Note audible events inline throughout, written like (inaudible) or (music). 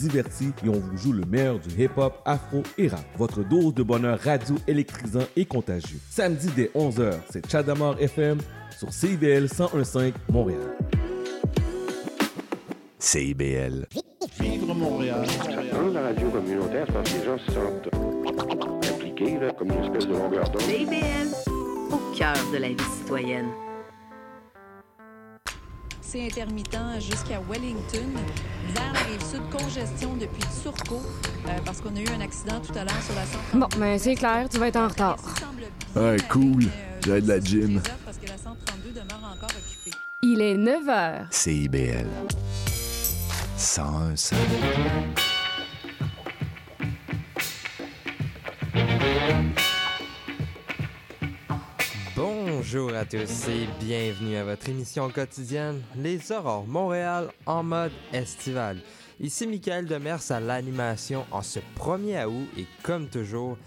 divertit et on vous joue le meilleur du hip-hop, afro et rap. Votre dose de bonheur radio électrisant et contagieux. Samedi dès 11h, c'est Chadamar FM sur CIBL 1015 Montréal. CIBL. Vivre Montréal. la radio communautaire, parce que les gens se sentent impliqués, là, comme une espèce de longueur d'onde. CIBL, au cœur de la vie citoyenne. C'est intermittent jusqu'à Wellington. Vers la rive sud, congestion depuis Turcot, euh, parce qu'on a eu un accident tout à l'heure sur la 132. Bon, ben c'est clair, tu vas être en retard. Ouais, cool. J'ai de la gym. Parce que la 132 demeure encore occupée. Il est 9 h. CIBL. 101 Bonjour à tous et bienvenue à votre émission quotidienne Les Aurores Montréal en mode estival. Ici Michael Demers à l'animation en ce 1er août et comme toujours,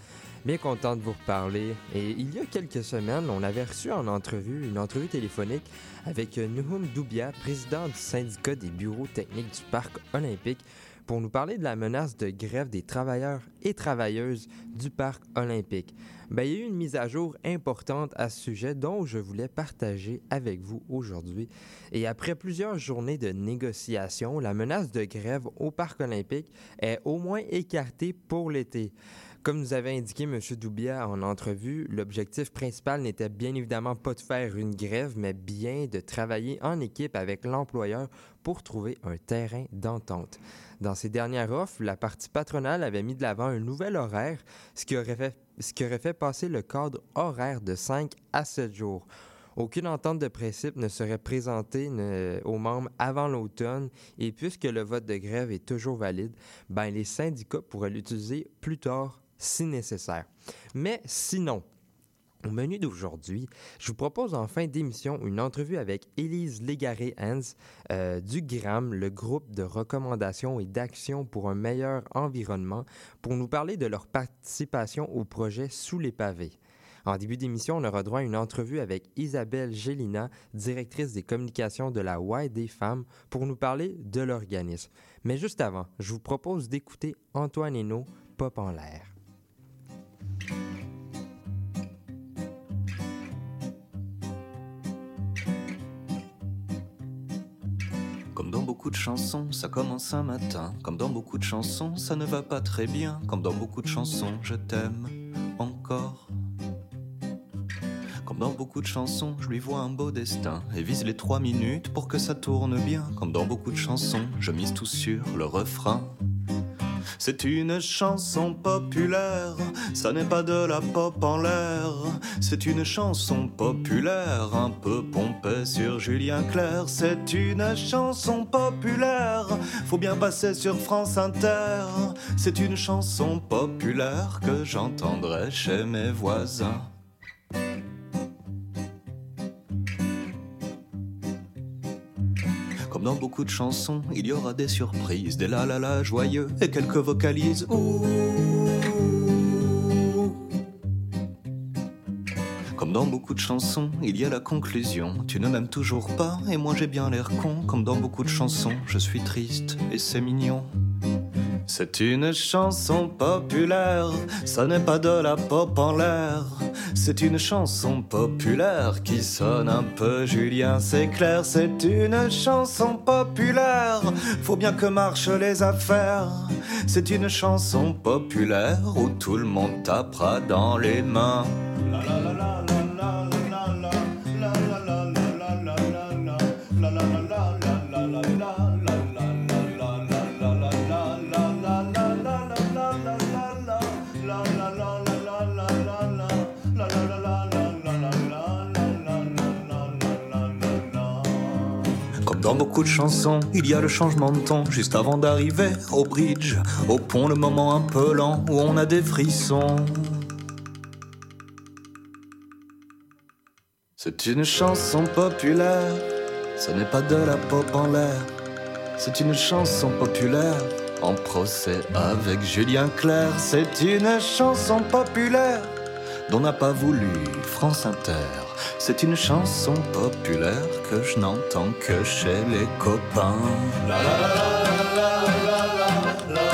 bien content de vous reparler. Et il y a quelques semaines, on avait reçu en entrevue une entrevue téléphonique avec Nuhum Doubia, président du syndicat des bureaux techniques du parc olympique, pour nous parler de la menace de grève des travailleurs et travailleuses du parc olympique. Ben, il y a eu une mise à jour importante à ce sujet dont je voulais partager avec vous aujourd'hui. Et après plusieurs journées de négociations, la menace de grève au parc olympique est au moins écartée pour l'été. Comme nous avait indiqué M. Doubia en entrevue, l'objectif principal n'était bien évidemment pas de faire une grève, mais bien de travailler en équipe avec l'employeur pour trouver un terrain d'entente. Dans ses dernières offres, la partie patronale avait mis de l'avant un nouvel horaire, ce qui aurait fait, passer le cadre horaire de 5 à 7 jours. Aucune entente de principe ne serait présentée aux membres avant l'automne et puisque le vote de grève est toujours valide, ben les syndicats pourraient l'utiliser plus tard si nécessaire. Mais sinon, au menu d'aujourd'hui, je vous propose en fin d'émission une entrevue avec Élise Légaré-Hans euh, du GRAM, le groupe de recommandations et d'action pour un meilleur environnement, pour nous parler de leur participation au projet Sous les pavés. En début d'émission, on aura droit à une entrevue avec Isabelle Gélina, directrice des communications de la Y des femmes, pour nous parler de l'organisme. Mais juste avant, je vous propose d'écouter Antoine Hénaud, Pop en l'air. Beaucoup de chansons, ça commence un matin. Comme dans beaucoup de chansons, ça ne va pas très bien. Comme dans beaucoup de chansons, je t'aime encore. Comme dans beaucoup de chansons, je lui vois un beau destin et vise les trois minutes pour que ça tourne bien. Comme dans beaucoup de chansons, je mise tout sur le refrain. C'est une chanson populaire, ça n'est pas de la pop en l'air. C'est une chanson populaire, un peu pompée sur Julien Clerc. C'est une chanson populaire, faut bien passer sur France Inter. C'est une chanson populaire que j'entendrai chez mes voisins. Dans beaucoup de chansons, il y aura des surprises, des la la la joyeux et quelques vocalises. Ouh. Comme dans beaucoup de chansons, il y a la conclusion. Tu ne m'aimes toujours pas et moi j'ai bien l'air con. Comme dans beaucoup de chansons, je suis triste et c'est mignon. C'est une chanson populaire, ça n'est pas de la pop en l'air. C'est une chanson populaire qui sonne un peu Julien, c'est clair. C'est une chanson populaire, faut bien que marchent les affaires. C'est une chanson populaire où tout le monde tapera dans les mains. De chansons, il y a le changement de ton juste avant d'arriver au bridge, au pont, le moment un peu lent où on a des frissons. C'est une chanson populaire, ce n'est pas de la pop en l'air. C'est une chanson populaire en procès avec Julien Clerc. C'est une chanson populaire dont n'a pas voulu France Inter. C'est une chanson populaire que je n'entends que chez les copains. La la la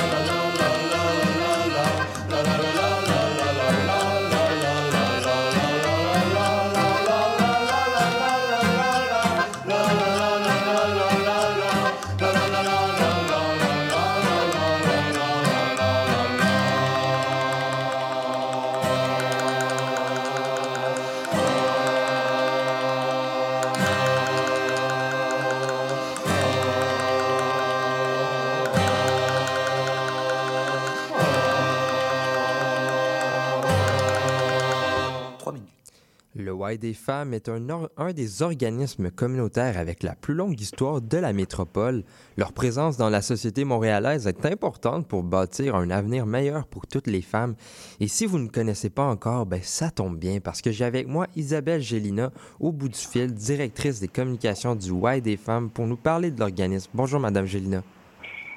Y des femmes est un des organismes communautaires avec la plus longue histoire de la métropole. Leur présence dans la société montréalaise est importante pour bâtir un avenir meilleur pour toutes les femmes. Et si vous ne connaissez pas encore, ben ça tombe bien parce que j'ai avec moi Isabelle Gélina au bout du fil, directrice des communications du Y des femmes pour nous parler de l'organisme. Bonjour Madame Gélina.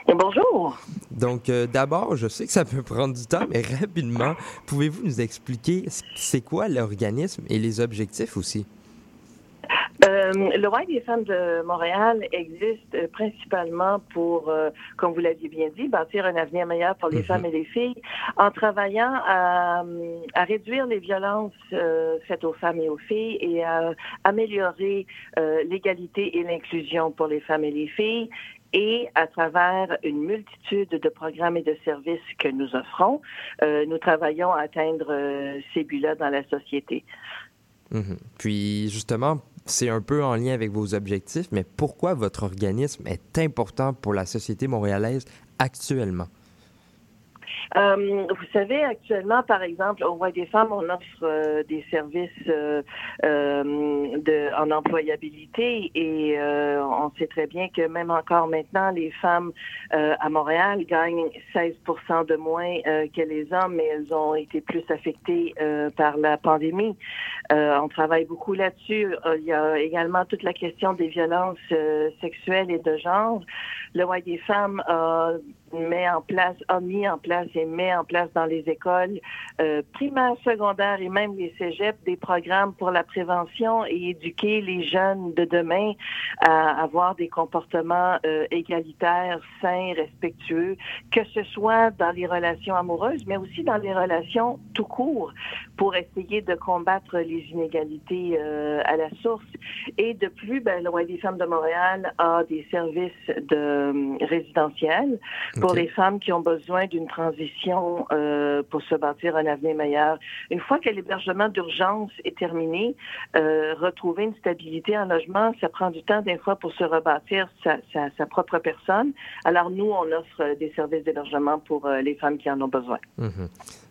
Et bonjour. Donc, euh, d'abord, je sais que ça peut prendre du temps, mais rapidement, pouvez-vous nous expliquer c'est quoi l'organisme et les objectifs aussi? Euh, le Y des femmes de Montréal existe euh, principalement pour, euh, comme vous l'aviez bien dit, bâtir un avenir meilleur pour les Mhm. femmes et les filles en travaillant à, à réduire les violences euh, faites aux femmes et aux filles et à améliorer l'égalité et l'inclusion pour les femmes et les filles et à travers une multitude de programmes et de services que nous offrons, euh, nous travaillons à atteindre euh, ces buts-là dans la société. Mhm. Puis, justement, c'est un peu en lien avec vos objectifs, mais pourquoi votre organisme est important pour la société montréalaise actuellement? Euh, vous savez, actuellement, par exemple, au Y des femmes, on offre euh, des services euh, euh, de, en employabilité et euh, on sait très bien que même encore maintenant, les femmes à Montréal gagnent 16 de moins que les hommes, mais elles ont été plus affectées par la pandémie. On travaille beaucoup là-dessus. Il y a également toute la question des violences sexuelles et de genre. Le Y des femmes a met en place, a mis en place et met en place dans les écoles euh, primaires, secondaires et même les cégeps des programmes pour la prévention et éduquer les jeunes de demain à avoir des comportements euh, égalitaires, sains, respectueux, que ce soit dans les relations amoureuses, mais aussi dans les relations tout court, pour essayer de combattre les inégalités euh, à la source. Et de plus, ben, Y des femmes de Montréal a des services de euh, résidentiels pour les femmes qui ont besoin d'une transition euh, pour se bâtir un avenir meilleur. Une fois que l'hébergement d'urgence est terminé, euh, retrouver une stabilité en logement, ça prend du temps des fois pour se rebâtir sa, sa, sa propre personne. Alors nous, on offre des services d'hébergement pour euh, les femmes qui en ont besoin. Mhm.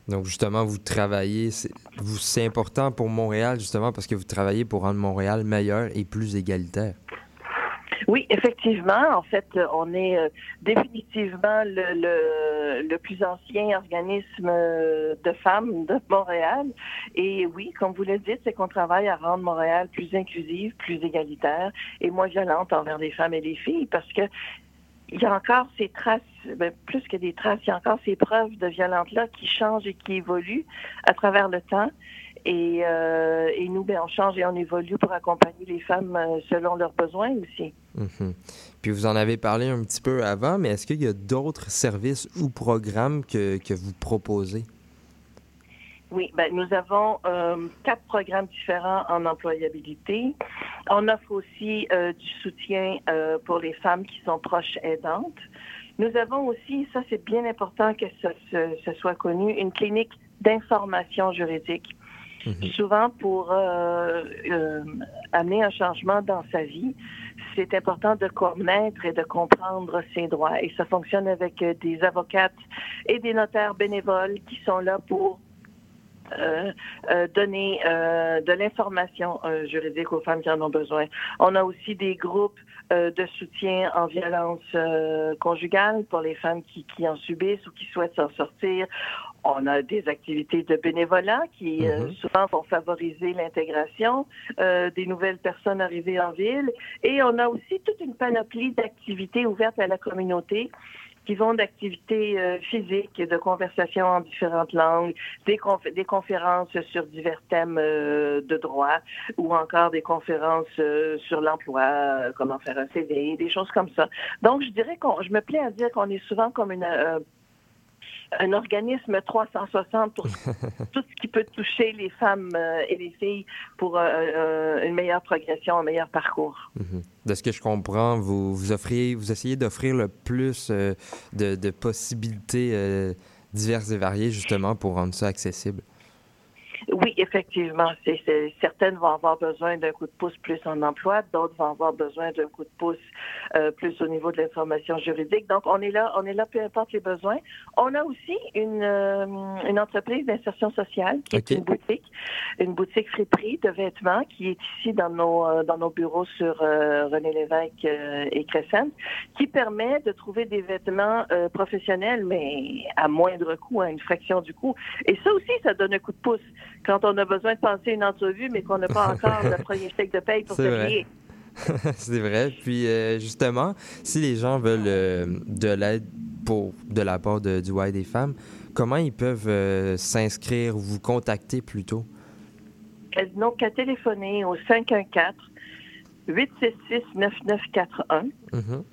Donc, justement, vous travaillez, c'est important pour Montréal, justement, parce que vous travaillez pour rendre Montréal meilleur et plus égalitaire. Oui, effectivement. En fait, on est euh, définitivement le, le, le plus ancien organisme euh, de femmes de Montréal. Et oui, comme vous le dites, c'est qu'on travaille à rendre Montréal plus inclusive, plus égalitaire et moins violente envers les femmes et les filles parce que il y a encore ces traces, ben, plus que des traces, il y a encore ces preuves de violence-là qui changent et qui évoluent à travers le temps. Et, euh, et nous, ben, on change et on évolue pour accompagner les femmes euh, selon leurs besoins aussi. Mhm. Puis vous en avez parlé un petit peu avant, mais est-ce qu'il y a d'autres services ou programmes que, que vous proposez? Oui, ben, nous avons euh, quatre programmes différents en employabilité. On offre aussi euh, du soutien euh, pour les femmes qui sont proches aidantes. Nous avons aussi, ça c'est bien important que ce, ce- ce soit connu, une clinique d'information juridique. Souvent, pour amener un changement dans sa vie, c'est important de connaître et de comprendre ses droits. Et ça fonctionne avec euh, des avocates et des notaires bénévoles qui sont là pour euh, euh, donner de l'information juridique aux femmes qui en ont besoin. On a aussi des groupes de soutien en violence conjugale pour les femmes qui en subissent ou qui souhaitent s'en sortir. On a des activités de bénévolat qui euh, Mhm. souvent vont favoriser l'intégration euh, des nouvelles personnes arrivées en ville. Et on a aussi toute une panoplie d'activités ouvertes à la communauté qui vont d'activités euh, physiques de conversations en différentes langues, des, conf- des conférences sur divers thèmes euh, de droit ou encore des conférences euh, sur l'emploi, euh, comment faire un CV, des choses comme ça. Donc, je dirais qu'on, je me plais à dire qu'on est souvent comme une, euh, un organisme 360 pour (laughs) tout ce qui peut toucher les femmes euh, et les filles pour euh, euh, une meilleure progression, un meilleur parcours. Mhm. De ce que je comprends, vous, vous essayez d'offrir le plus de, de possibilités diverses et variées, justement, pour rendre ça accessible. Oui, effectivement. C'est, c'est- certaines vont avoir besoin d'un coup de pouce plus en emploi, d'autres vont avoir besoin d'un coup de pouce euh, plus au niveau de l'information juridique. Donc, on est là, on est là, peu importe les besoins. On a aussi une, euh, une entreprise d'insertion sociale qui OK. est une boutique, une boutique friperie de vêtements qui est ici dans nos euh, dans nos bureaux sur euh, René Lévesque euh, et Crescent, qui permet de trouver des vêtements euh, professionnels, mais à moindre coût, à une fraction du coût. Et ça aussi, ça donne un coup de pouce quand on a besoin de passer une entrevue, mais qu'on n'a pas (laughs) encore le premier chèque de paye pour vrai. s'habiller. (laughs) c'est vrai. Puis euh, justement, si les gens veulent euh, de l'aide pour de la part de, du Y des femmes, comment ils peuvent euh, s'inscrire ou vous contacter plutôt? Elles n'ont qu'à téléphoner au 514 866 9941 Mhm.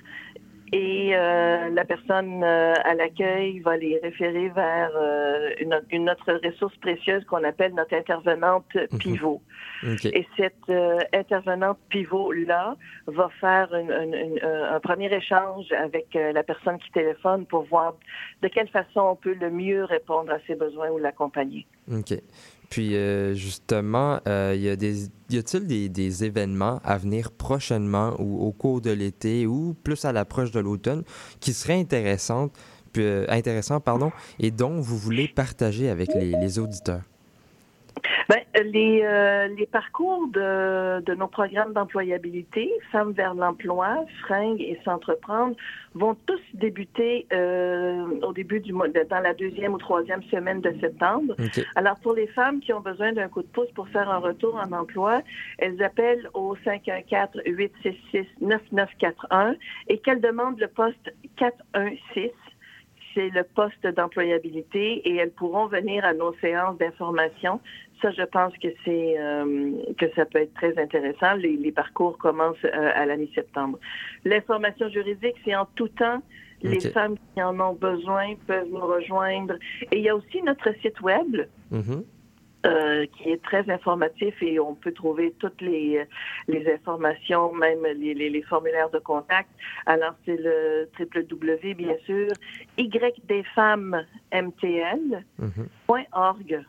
Et euh, la personne euh, à l'accueil va les référer vers euh, une, une autre ressource précieuse qu'on appelle notre intervenante pivot. OK. Et cette intervenante pivot-là va faire une- une- une- un premier échange avec la personne qui téléphone pour voir de quelle façon on peut le mieux répondre à ses besoins ou l'accompagner. OK. Puis euh, justement, euh, y a-t-il des, événements à venir prochainement ou au cours de l'été ou plus à l'approche de l'automne qui seraient intéressantes, euh, intéressants pardon, et dont vous voulez partager avec les auditeurs? Ben, les, euh, les parcours de, de nos programmes d'employabilité, Femmes vers l'emploi, Fringues et S'entreprendre, vont tous débuter euh, au début du mois, dans la deuxième ou troisième semaine de septembre. Alors, pour les femmes qui ont besoin d'un coup de pouce pour faire un retour en emploi, elles appellent au 514-866-9941 et qu'elles demandent le poste 416. C'est le poste d'employabilité et elles pourront venir à nos séances d'information. Ça, je pense que c'est euh, que ça peut être très intéressant. Les, les parcours commencent euh, à la mi-septembre. L'information juridique, c'est en tout temps. Les femmes qui en ont besoin peuvent nous rejoindre. Et il y a aussi notre site web Mhm. Euh, qui est très informatif et on peut trouver toutes les, informations, même les, formulaires de contact. Alors, c'est le www, bien sûr, ydesfemmesmtl.org.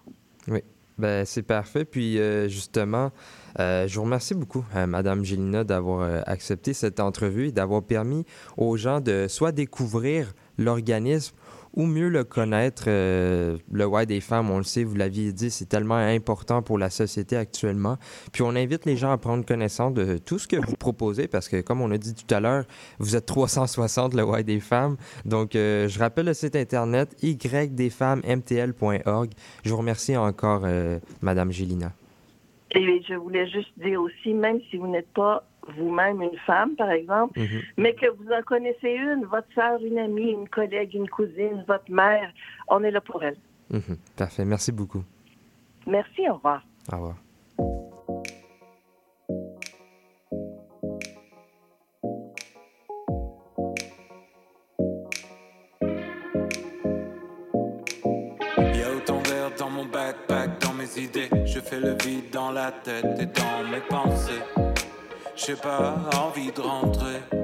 Oui. Ben, c'est parfait. Puis, euh, justement, euh, je vous remercie beaucoup, euh, Madame Gélina, d'avoir accepté cette entrevue et d'avoir permis aux gens de soit découvrir l'organisme ou mieux le connaître. Euh, le Y des femmes, on le sait, vous l'aviez dit, c'est tellement important pour la société actuellement. Puis, on invite les gens à prendre connaissance de tout ce que vous proposez parce que, comme on a dit tout à l'heure, vous êtes 360 le Y des femmes. Donc, euh, je rappelle le site internet ydesfemmesmtl.org. Je vous remercie encore, euh, Madame Gélina. Et je voulais juste dire aussi, même si vous n'êtes pas vous-même une femme, par exemple, Mhm. mais que vous en connaissez une, votre sœur, une amie, une collègue, une cousine, votre mère, on est là pour elle. Mhm. Parfait. Merci beaucoup. Merci, au revoir. Au revoir. Y a autant d'air dans mon backpack, dans mes idées. Je fais le vide dans la tête et dans mes pensées. J'ai pas envie de rentrer.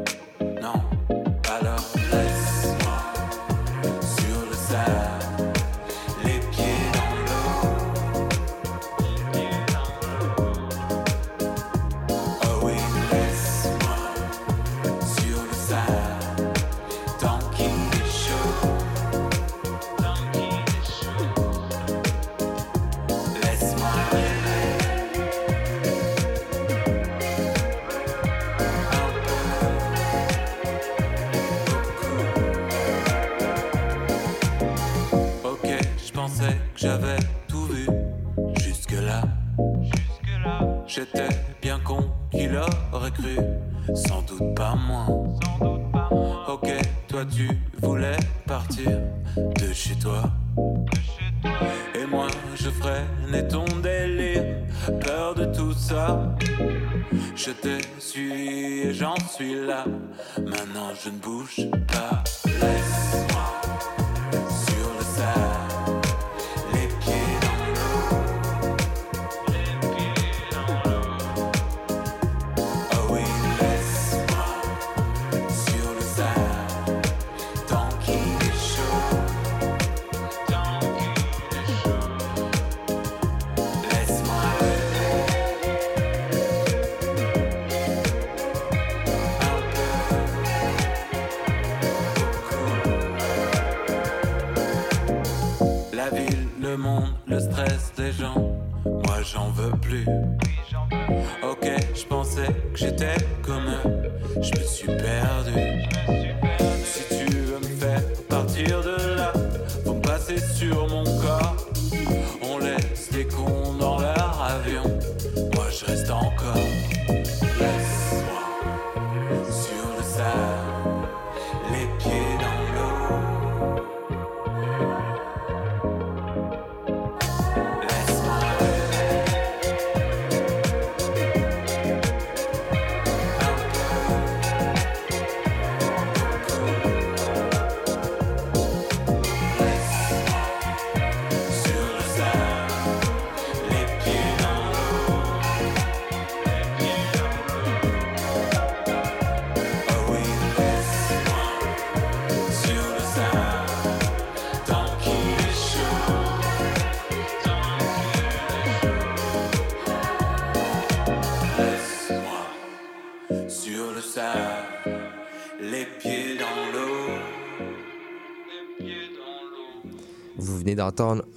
Plus.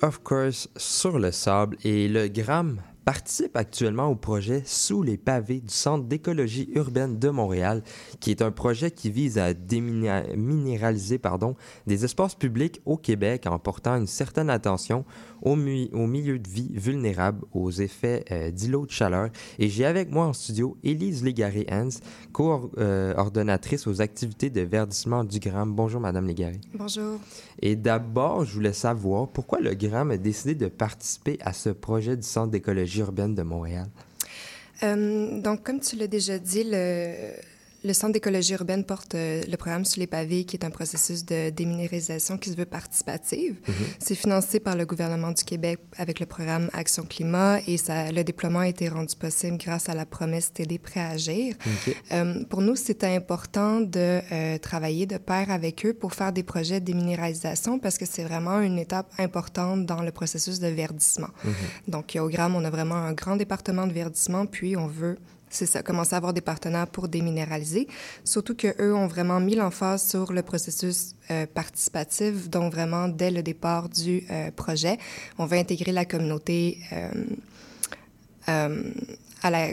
Of Course sur le sable et le Gramme participe actuellement au projet Sous les pavés du Centre d'écologie urbaine de Montréal, qui est un projet qui vise à déminéraliser pardon, des espaces publics au Québec en portant une certaine attention aux milieux de vie vulnérables aux effets euh, d'îlots de chaleur. Et j'ai avec moi en studio Élise Légaré-Hens, coordonnatrice aux activités de verdissement du Gramme. Bonjour, Madame Légaré. Bonjour. Et d'abord, je voulais savoir pourquoi le GRAM a décidé de participer à ce projet du Centre d'écologie urbaine de Montréal? Euh, donc, comme tu l'as déjà dit, le, le Centre d'écologie urbaine porte euh, le programme Sous les pavés, qui est un processus de déminéralisation qui se veut participative. C'est financé par le gouvernement du Québec avec le programme Action Climat et ça, le déploiement a été rendu possible grâce à la promesse TD Prêt à agir. Euh, pour nous, c'était important de euh, travailler de pair avec eux pour faire des projets de déminéralisation parce que c'est vraiment une étape importante dans le processus de verdissement. Donc, au GRAM, on a vraiment un grand département de verdissement, puis on veut c'est ça, commencer à avoir des partenaires pour déminéraliser. Surtout qu'eux ont vraiment mis l'emphase sur le processus euh, participatif, donc vraiment dès le départ du euh, projet, on va intégrer la communauté euh, euh, à la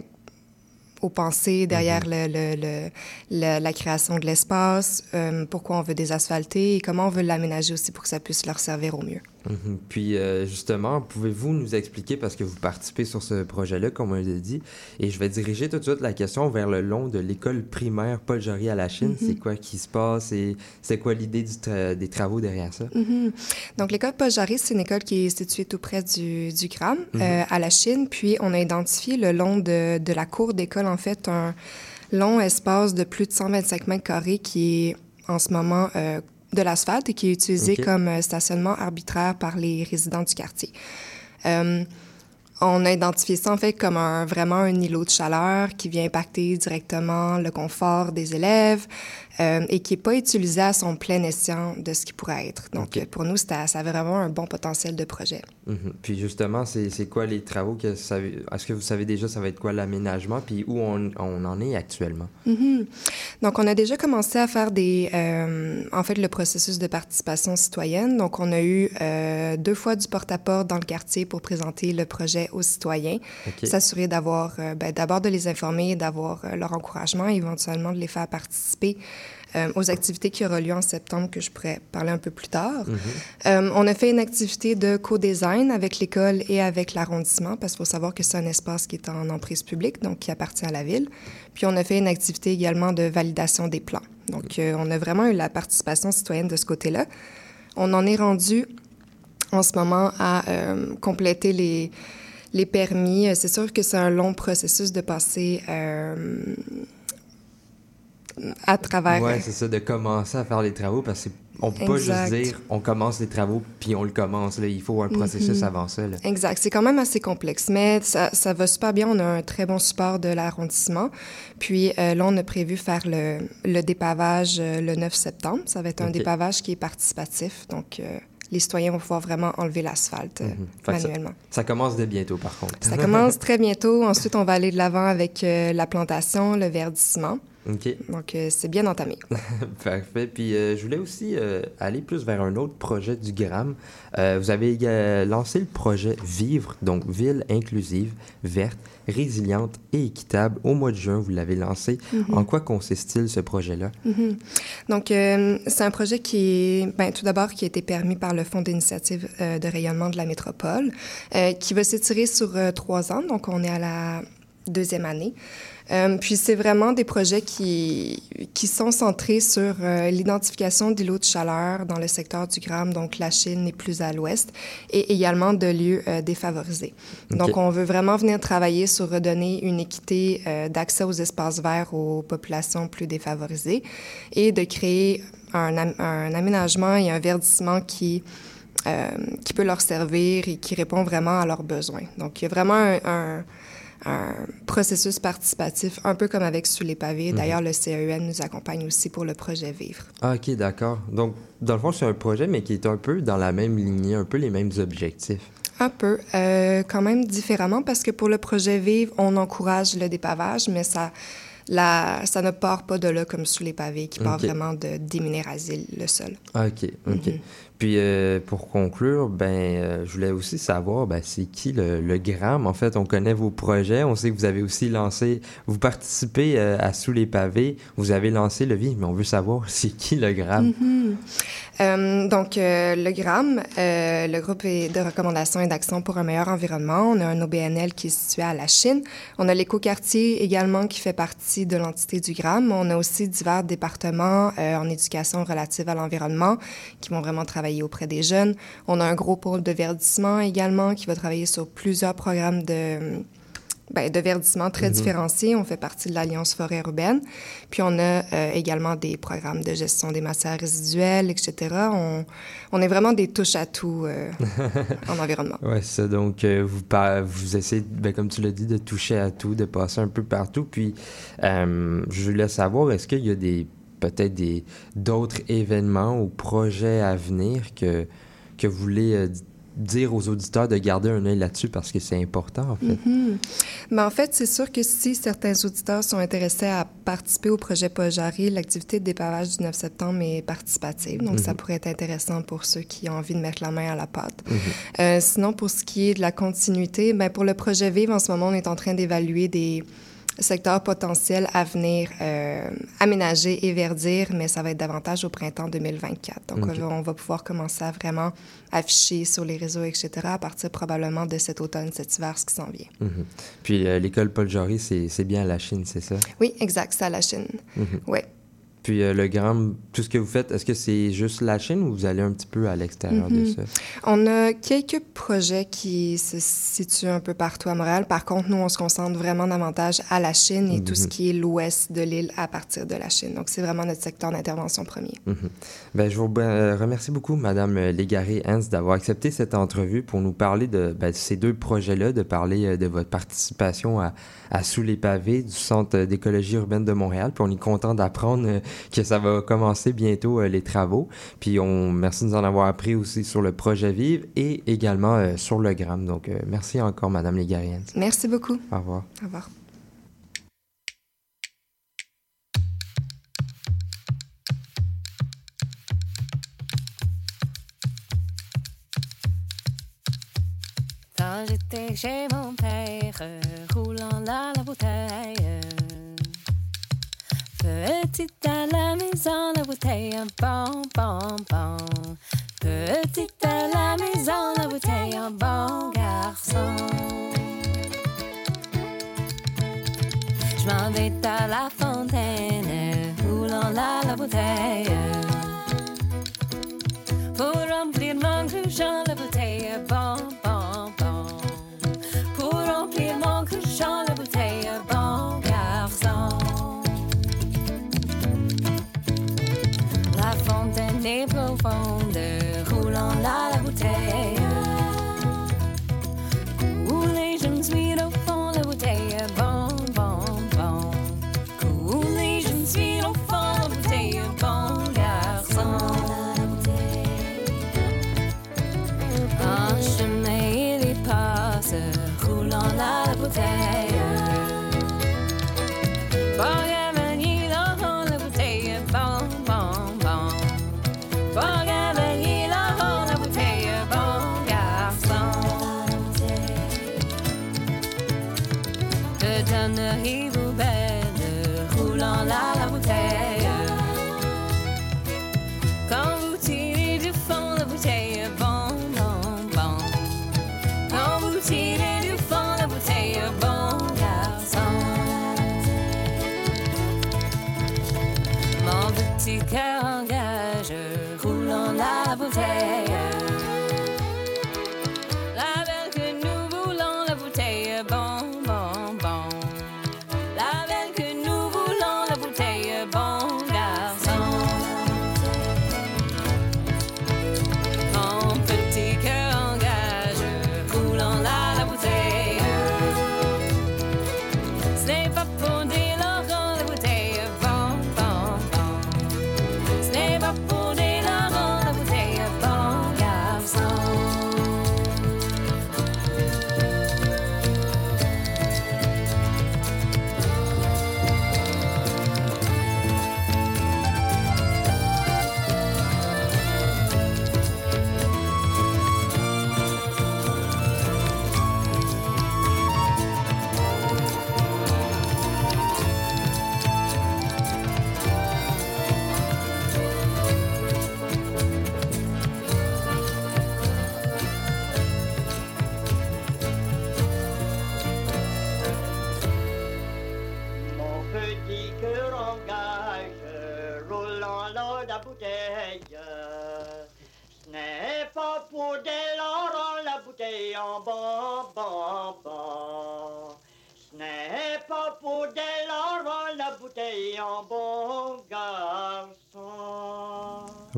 aux pensées derrière le, le- le- le- la création de l'espace, pourquoi on veut désasphalter et comment on veut l'aménager aussi pour que ça puisse leur servir au mieux. Mhm. Puis euh, justement, pouvez-vous nous expliquer, parce que vous participez sur ce projet-là, comme on l'a dit, et je vais diriger tout de suite la question vers le long de l'école primaire Paul Jory à la Chine. Mhm. C'est quoi qui se passe et c'est quoi l'idée tra- des travaux derrière ça? Mhm. Donc, l'école Paul Jarry, c'est une école qui est située tout près du, du Gram, euh, à la Chine. Puis, on a identifié le long de, de la cour d'école, en fait, un long espace de plus de 125 mètres carrés qui est en ce moment euh, de l'asphalte et qui est utilisé comme euh, stationnement arbitraire par les résidents du quartier. Euh, on a identifié ça en fait comme un, vraiment un îlot de chaleur qui vient impacter directement le confort des élèves euh, et qui n'est pas utilisé à son plein escient de ce qui pourrait être. Donc, pour nous, ça avait vraiment un bon potentiel de projet. Mhm. Puis justement, c'est quoi les travaux que Est-ce que vous savez déjà ça va être quoi l'aménagement puis où on, on en est actuellement? Mhm. Donc, on a déjà commencé à faire des, euh, en fait, le processus de participation citoyenne. Donc, on a eu euh, deux fois du porte-à-porte dans le quartier pour présenter le projet aux citoyens, s'assurer d'avoir, ben, d'abord de les informer, d'avoir leur encouragement, et éventuellement de les faire participer euh, aux activités qui auront lieu en septembre, que je pourrais parler un peu plus tard. Euh, on a fait une activité de co-design avec l'école et avec l'arrondissement, parce qu'il faut savoir que c'est un espace qui est en emprise publique, donc qui appartient à la ville. Puis on a fait une activité également de validation des plans. Donc euh, on a vraiment eu la participation citoyenne de ce côté-là. On en est rendu en ce moment à compléter les, les permis. C'est sûr que c'est un long processus de passer euh, à travers... Ouais, c'est ça, de commencer à faire les travaux parce qu'on peut pas juste dire on commence les travaux puis on le commence. Là. Il faut un processus avant ça. là. Exact. C'est quand même assez complexe, mais ça, ça va super bien. On a un très bon support de l'arrondissement. Puis euh, là, on a prévu faire le, le dépavage euh, le 9 septembre. Ça va être un dépavage qui est participatif. Donc, euh, les citoyens vont pouvoir vraiment enlever l'asphalte euh, ça- manuellement. Ça, commence dès bientôt, par contre. Ça (laughs) commence très bientôt. Ensuite, on va aller de l'avant avec euh, la plantation, le verdissement. Donc, euh, c'est bien entamé. (laughs) Parfait. Puis euh, je voulais aussi euh, aller plus vers un autre projet du GRAM. Vous avez lancé le projet Vivre, donc Ville inclusive, verte, résiliente et équitable. Au mois de juin, vous l'avez lancé. Mhm. En quoi consiste-t-il ce projet-là? Mhm. Donc, c'est un projet qui est, ben, tout d'abord, qui a été permis par le Fonds d'initiative de rayonnement de la métropole, qui va s'étirer sur trois ans. Donc, on est à la deuxième année. Euh, puis, c'est vraiment des projets qui, qui sont centrés sur euh, l'identification d'îlots de chaleur dans le secteur du Gram, donc la Chine et plus à l'ouest, et également de lieux euh, défavorisés. Donc, on veut vraiment venir travailler sur redonner une équité euh, d'accès aux espaces verts aux populations plus défavorisées et de créer un, am- un aménagement et un verdissement qui, qui peut leur servir et qui répond vraiment à leurs besoins. Donc, il y a vraiment un, un- un processus participatif, un peu comme avec Sous les pavés. Mhm. D'ailleurs, le CEN nous accompagne aussi pour le projet Vivre. Ah, OK, d'accord. Donc, dans le fond, c'est un projet, mais qui est un peu dans la même lignée, un peu les mêmes objectifs. Un peu, euh, quand même différemment, parce que pour le projet Vivre, on encourage le dépavage, mais ça, la, ça ne part pas de là comme sous les pavés, qui part vraiment de déminéraliser le sol. Ah, OK, OK. Mhm. Puis, euh, pour conclure, ben, euh, je voulais aussi savoir, ben, c'est qui le, le Gram? En fait, on connaît vos projets. On sait que vous avez aussi lancé, vous participez euh, à Sous les pavés. Vous avez lancé le Vie, mais on veut savoir, (laughs) c'est qui le Gram? Mhm. Euh, donc, euh, le GRAM, euh, le groupe de recommandation et d'action pour un meilleur environnement. On a un OBNL qui est situé à la Chine. On a l'écoquartier également qui fait partie de l'entité du GRAM. On a aussi divers départements euh, en éducation relative à l'environnement qui vont vraiment travailler auprès des jeunes. On a un gros pôle de verdissement également qui va travailler sur plusieurs programmes de ben, de verdissement très Mhm. différenciés. On fait partie de l'Alliance forêt urbaine. Puis on a euh, également des programmes de gestion des matières résiduelles, etc. On, on est vraiment des touches-à-tout euh, (laughs) en environnement. C'est ça. Donc, euh, vous, vous essayez, ben, comme tu l'as dit, de toucher à tout, de passer un peu partout. Puis, je voulais savoir, est-ce qu'il y a des peut-être des d'autres événements ou projets à venir que, que vous voulez dire aux auditeurs de garder un œil là-dessus parce que c'est important, en fait. Mhm. Mais en fait, c'est sûr que si certains auditeurs sont intéressés à participer au projet Pojari, l'activité de dépavage du 9 septembre est participative. Donc, ça Mhm. pourrait être intéressant pour ceux qui ont envie de mettre la main à la pâte. Mhm. Euh, sinon, pour ce qui est de la continuité, ben, pour le projet Vive, en ce moment, on est en train d'évaluer des secteurs potentiels à venir euh, aménager et verdir, mais ça va être davantage au printemps 2024. Donc, Ok. on va- pouvoir commencer à vraiment afficher sur les réseaux, etc., à partir probablement de cet automne, cet hiver, ce qui s'en vient. Mhm. Puis, euh, l'école Paul c'est c'est bien à la Chine, c'est ça? Oui, exact, c'est à la Chine. Mhm. Oui. Puis, euh, le Gram, tout ce que vous faites, est-ce que c'est juste la Chine ou vous allez un petit peu à l'extérieur de Mhm. ça? On a quelques projets qui se situent un peu partout à Montréal. Par contre, nous, on se concentre vraiment davantage à la Chine et tout ce Mhm. qui est l'ouest de l'île à partir de la Chine. Donc, c'est vraiment notre secteur d'intervention premier. Ben, je vous euh, remercie beaucoup, Madame euh, Légaré-Hans, d'avoir accepté cette entrevue pour nous parler de, ben, ces deux projets-là, de parler de votre participation à, à Sous les pavés du Centre d'écologie urbaine de Montréal. Puis on est content d'apprendre que ça va commencer bientôt euh, les travaux. Puis on merci de nous en avoir appris aussi sur le projet Vive et également euh, sur le Gram. Donc euh, merci encore, Madame Légaré-Hans. Merci beaucoup. Au revoir. Au revoir. Quand j'étais chez mon père, roulant là la bouteille. Petite à la maison, la bouteille, un bon, bon. Petite à la maison, la bouteille, un bon garçon. Je m'en vais à la fontaine, roulant là la bouteille. Pour remplir mon cruchon, la bouteille bon, bon,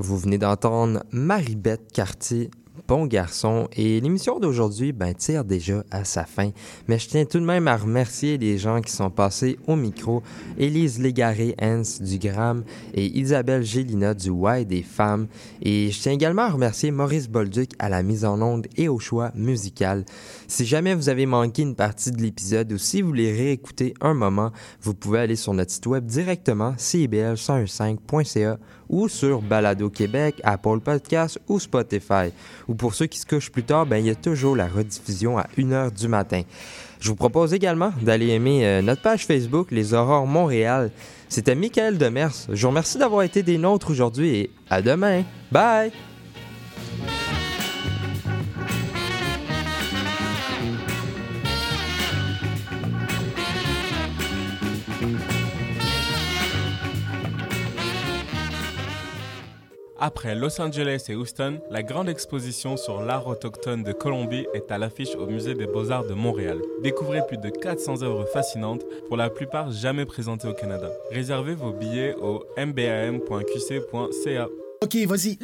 Vous venez d'entendre Marie-Bette Cartier, Bon garçon, et l'émission d'aujourd'hui ben, tire déjà à sa fin. Mais je tiens tout de même à remercier les gens qui sont passés au micro. Élise Légaré-Hens du Gram et Isabelle Gélina du Y des femmes. Et je tiens également à remercier Maurice Bolduc à la mise en onde et au choix musical. Si jamais vous avez manqué une partie de l'épisode ou si vous voulez réécouter un moment, vous pouvez aller sur notre site web directement cibl115.ca ou sur Balado Québec, Apple Podcasts ou Spotify. Ou pour ceux qui se couchent plus tard, ben, il y a toujours la rediffusion à 1h du matin. Je vous propose également d'aller aimer euh, notre page Facebook Les Aurores Montréal. C'était Michael Demers. Je vous remercie d'avoir été des nôtres aujourd'hui et à demain. Bye! Après Los Angeles et Houston, la grande exposition sur l'art autochtone de Colombie est à l'affiche au Musée des Beaux-Arts de Montréal. Découvrez plus de 400 œuvres fascinantes, pour la plupart jamais présentées au Canada. Réservez vos billets au mbam.qc.ca. Ok, vas-y.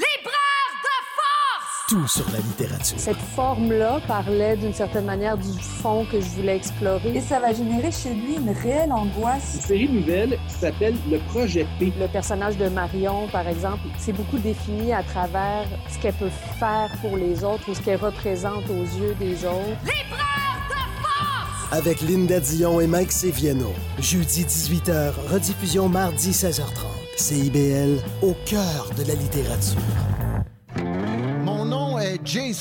Tout sur la littérature. Cette forme-là parlait d'une certaine manière du fond que je voulais explorer. Et ça va générer chez lui une réelle angoisse. Une série nouvelle qui s'appelle Le Projet P. Le personnage de Marion, par exemple, c'est beaucoup défini à travers ce qu'elle peut faire pour les autres ou ce qu'elle représente aux yeux des autres. Avec Linda Dion et Mike Seviano. Jeudi 18h, rediffusion mardi 16h30. CIBL, au cœur de la littérature.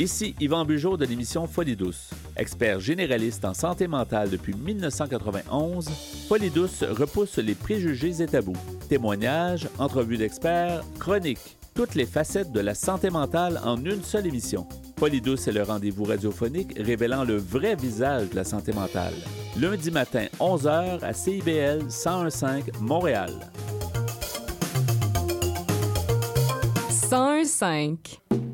Ici Yvan Bugeaud de l'émission Folie douce. Expert généraliste en santé mentale depuis 1991, Folie douce repousse les préjugés et tabous. Témoignages, entrevues d'experts, chroniques, toutes les facettes de la santé mentale en une seule émission. Folie douce est le rendez-vous radiophonique révélant le vrai visage de la santé mentale. Lundi matin, 11h à CIBL 1015 Montréal. 101.5